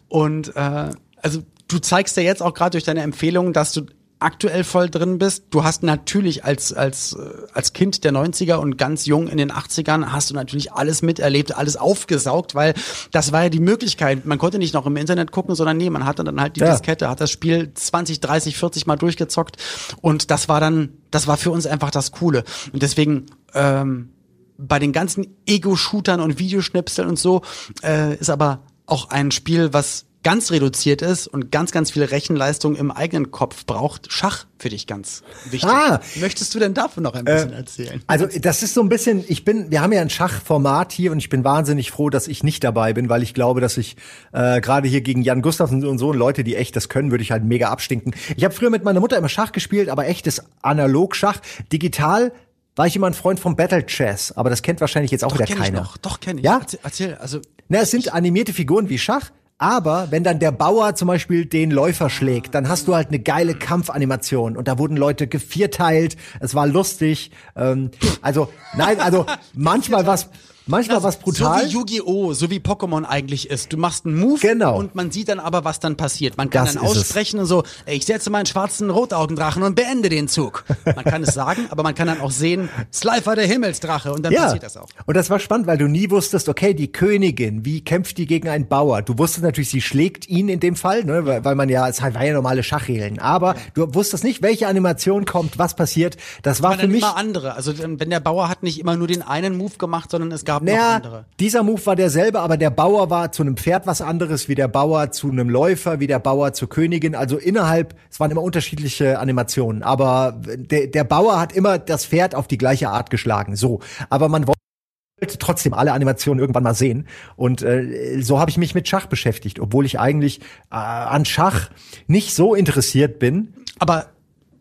Und äh, also du zeigst ja jetzt auch gerade durch deine Empfehlungen, dass du aktuell voll drin bist. Du hast natürlich als als äh, als Kind der 90er und ganz jung in den 80ern hast du natürlich alles miterlebt, alles aufgesaugt, weil das war ja die Möglichkeit. Man konnte nicht noch im Internet gucken, sondern nee, man hatte dann halt die Ja. Diskette, hat das Spiel 20, 30, 40 Mal durchgezockt und das war dann, das war für uns einfach das Coole. Und deswegen ähm, bei den ganzen Ego-Shootern und Videoschnipseln und so äh, ist aber auch ein Spiel, was ganz reduziert ist und ganz, ganz viel Rechenleistung im eigenen Kopf braucht. Schach für dich ganz wichtig. Ah. Möchtest du denn davon noch ein bisschen erzählen? Also das ist so ein bisschen, ich bin, wir haben ja ein Schachformat hier und ich bin wahnsinnig froh, dass ich nicht dabei bin, weil ich glaube, dass ich äh, gerade hier gegen Jan Gustafsson und so und Leute, die echt das können, würde ich halt mega abstinken. Ich habe früher mit meiner Mutter immer Schach gespielt, aber echtes Analog-Schach. Digital war ich immer ein Freund vom Battle Chess, aber das kennt wahrscheinlich jetzt auch Doch, wieder kenn ich keiner. noch. Doch, kenn ich. Ja? Erzähl, erzähl also Na, es sind animierte Figuren wie Schach, aber wenn dann der Bauer zum Beispiel den Läufer schlägt, dann hast du halt eine geile Kampfanimation und da wurden Leute gevierteilt, es war lustig. Ähm, also, nein, also manchmal was, manchmal was brutal. So wie Yu-Gi-Oh!, so wie Pokémon eigentlich ist. Du machst einen Move Genau. und man sieht dann aber, was dann passiert. Man kann Das dann ist es. aussprechen und so, ey, ich setze meinen schwarzen Rotaugendrachen und beende den Zug. Man kann es sagen, aber man kann dann auch sehen, Slifer der Himmelsdrache und dann Ja, passiert das auch. und das war spannend, weil du nie wusstest, okay, die Königin, wie kämpft die gegen einen Bauer? Du wusstest natürlich, sie schlägt ihn in dem Fall, ne, weil, weil man ja, es war ja normale Schachregeln, aber du wusstest nicht, welche Animation kommt, was passiert. Das war Aber für mich immer andere. Also wenn der Bauer hat nicht immer nur den einen Move gemacht, sondern es gab noch Naja, andere. dieser Move war derselbe, aber der Bauer war zu einem Pferd was anderes, wie der Bauer zu einem Läufer, wie der Bauer zur Königin. Also innerhalb, es waren immer unterschiedliche Animationen, aber der, der Bauer hat immer das Pferd auf die gleiche Art geschlagen. So, aber man wollte trotzdem alle Animationen irgendwann mal sehen. Und äh, so habe ich mich mit Schach beschäftigt, obwohl ich eigentlich äh, an Schach nicht so interessiert bin. Aber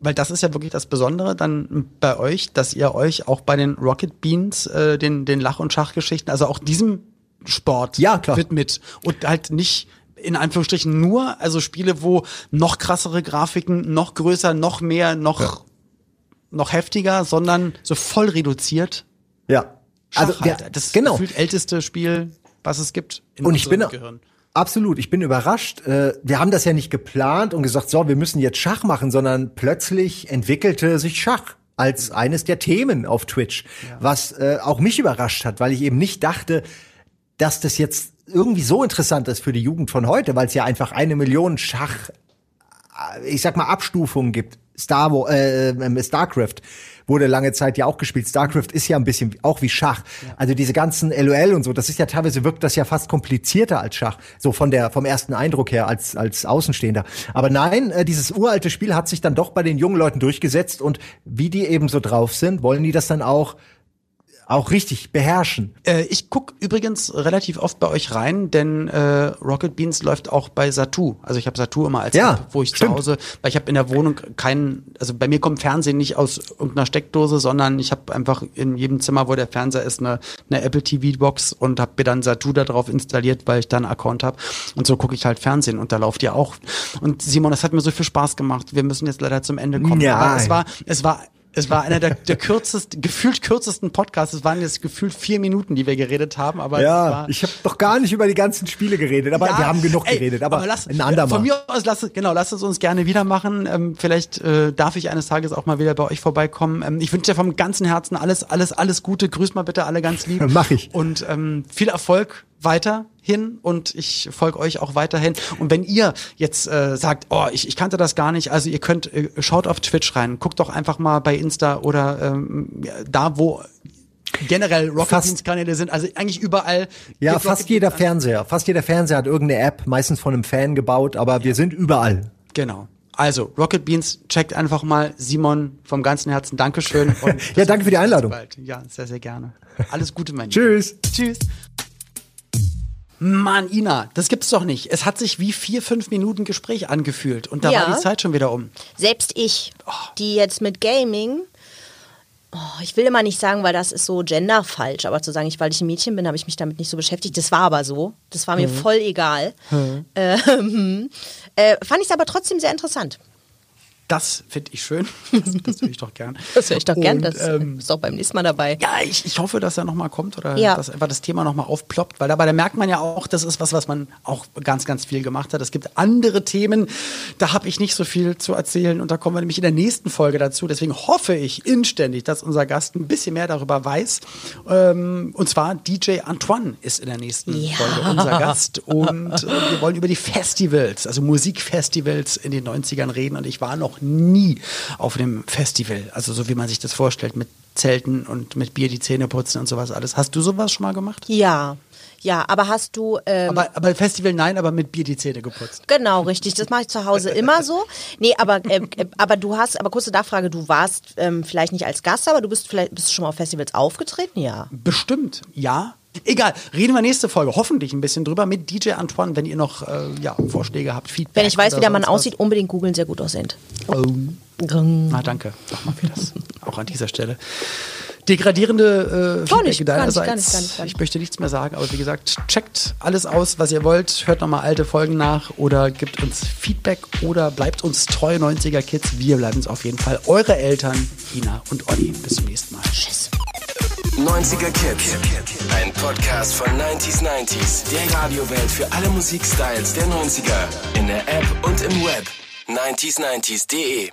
weil das ist ja wirklich das Besondere dann bei euch, dass ihr euch auch bei den Rocket Beans, äh, den, den Lach- und Schachgeschichten, also auch diesem Sport Ja, klar. widmet und halt nicht in Anführungsstrichen nur, also Spiele, wo noch krassere Grafiken, noch größer, noch mehr, noch, noch heftiger, sondern so voll reduziert Ja. Schach also, halt. das genau. gefühlt älteste Spiel, was es gibt. und ich bin Gehirn. Absolut, ich bin überrascht. Äh, wir haben das ja nicht geplant und gesagt, so, wir müssen jetzt Schach machen, sondern plötzlich entwickelte sich Schach als eines der Themen auf Twitch, ja. was äh, auch mich überrascht hat, weil ich eben nicht dachte, dass das jetzt irgendwie so interessant ist für die Jugend von heute, weil es ja einfach eine Million Schach, äh, ich sag mal Abstufungen gibt. Star äh, äh, StarCraft wurde lange Zeit ja auch gespielt. StarCraft ist ja ein bisschen auch wie Schach. Ja. Also diese ganzen LOL und so, das ist ja teilweise wirkt das ja fast komplizierter als Schach, so von der vom ersten Eindruck her als als Außenstehender. Aber nein, äh, dieses uralte Spiel hat sich dann doch bei den jungen Leuten durchgesetzt und wie die eben so drauf sind, wollen die das dann auch auch richtig beherrschen. Äh, ich guck übrigens relativ oft bei euch rein, denn äh, Rocket Beans läuft auch bei Satu. Also ich habe Satu immer als ja, App, wo ich stimmt. zu Hause, weil ich habe in der Wohnung keinen, also bei mir kommt Fernsehen nicht aus irgendeiner Steckdose, sondern ich habe einfach in jedem Zimmer, wo der Fernseher ist, eine, eine Apple TV Box und habe mir dann Satu da drauf installiert, weil ich da einen Account habe. Und so gucke ich halt Fernsehen und da läuft ja auch. Und Simon, das hat mir so viel Spaß gemacht. Wir müssen jetzt leider zum Ende kommen. Ja. Aber es war, es war es war einer der, der kürzest, gefühlt kürzesten Podcasts. Es waren jetzt gefühlt vier Minuten, die wir geredet haben. Aber ja, ich habe doch gar nicht über die ganzen Spiele geredet, aber ja, wir haben genug ey, geredet. Aber, aber lass, ein andermal. Von mir aus, lass, genau, lasst es uns gerne wieder machen. Ähm, vielleicht äh, darf ich eines Tages auch mal wieder bei euch vorbeikommen. Ähm, ich wünsche dir vom ganzen Herzen alles, alles, alles Gute. Grüß mal bitte alle ganz lieb. Mach ich. Und ähm, viel Erfolg weiterhin und ich folge euch auch weiterhin. Und wenn ihr jetzt äh, sagt, oh, ich, ich kannte das gar nicht, also ihr könnt, äh, schaut auf Twitch rein, guckt doch einfach mal bei Insta oder ähm, da, wo generell Rocket Beans Kanäle sind, also eigentlich überall. Ja, fast jeder Fernseher, fast jeder Fernseher hat irgendeine App, meistens von einem Fan gebaut, aber ja. wir sind überall. Genau. Also, Rocket Beans, checkt einfach mal. Simon, vom ganzen Herzen Dankeschön. ja, danke für die Einladung. Ja, sehr, sehr gerne. Alles Gute, mein. Tschüss. Tschüss. Mann, Ina, das gibt's doch nicht. Es hat sich wie vier, fünf Minuten Gespräch angefühlt und da ja. war die Zeit schon wieder um. Selbst ich, oh. die jetzt mit Gaming, oh, ich will immer nicht sagen, weil das ist so genderfalsch, aber zu sagen, ich, weil ich ein Mädchen bin, habe ich mich damit nicht so beschäftigt. Das war aber so. Das war mir mhm. voll egal. Mhm. Ähm, äh, fand ich es aber trotzdem sehr interessant. Das finde ich schön. Das, höre ich doch gern. Das höre ich doch gern. Das ähm, ist auch beim nächsten Mal dabei. Ja, ich, ich hoffe, dass er nochmal kommt oder ja. dass einfach das Thema nochmal aufploppt, weil dabei da merkt man ja auch, das ist was, was man auch ganz, ganz viel gemacht hat. Es gibt andere Themen, da habe ich nicht so viel zu erzählen und da kommen wir nämlich in der nächsten Folge dazu. Deswegen hoffe ich inständig, dass unser Gast ein bisschen mehr darüber weiß. Ähm, und zwar DJ Antoine ist in der nächsten ja. Folge unser Gast und äh, wir wollen über die Festivals, also Musikfestivals in den 90ern reden und ich war noch noch nie auf einem Festival. Also so wie man sich das vorstellt, mit Zelten und mit Bier die Zähne putzen und sowas alles. Hast du sowas schon mal gemacht? Ja. Ja, aber hast du. Ähm, aber, aber Festival nein, aber mit Bier die Zähne geputzt. Genau, richtig. Das mache ich zu Hause immer so. Nee, aber, äh, äh, aber du hast, aber kurze Nachfrage, du warst ähm, vielleicht nicht als Gast, aber du bist vielleicht bist du schon mal auf Festivals aufgetreten, ja. Bestimmt, ja. Egal, reden wir nächste Folge hoffentlich ein bisschen drüber mit DJ Antoine, wenn ihr noch äh, ja, Vorschläge habt, Feedback. Wenn ich weiß, wie der Mann aussieht, unbedingt googeln, sehr gut aussehend. Oh. Na, danke nochmal für das. Auch an dieser Stelle. Degradierende äh, Feedback nicht, deinerseits. Gar nicht, gar nicht, gar nicht, Ich möchte nichts mehr sagen, aber wie gesagt, checkt alles aus, was ihr wollt. Hört nochmal alte Folgen nach oder gibt uns Feedback oder bleibt uns treu, 90er Kids. Wir bleiben es auf jeden Fall. Eure Eltern, Ina und Olli. Bis zum nächsten Mal. Tschüss. 90er Kids. Ein Podcast von 90s 90s. Der Radiowelt für alle Musikstyles der 90er. In der App und im Web. 90s90s.de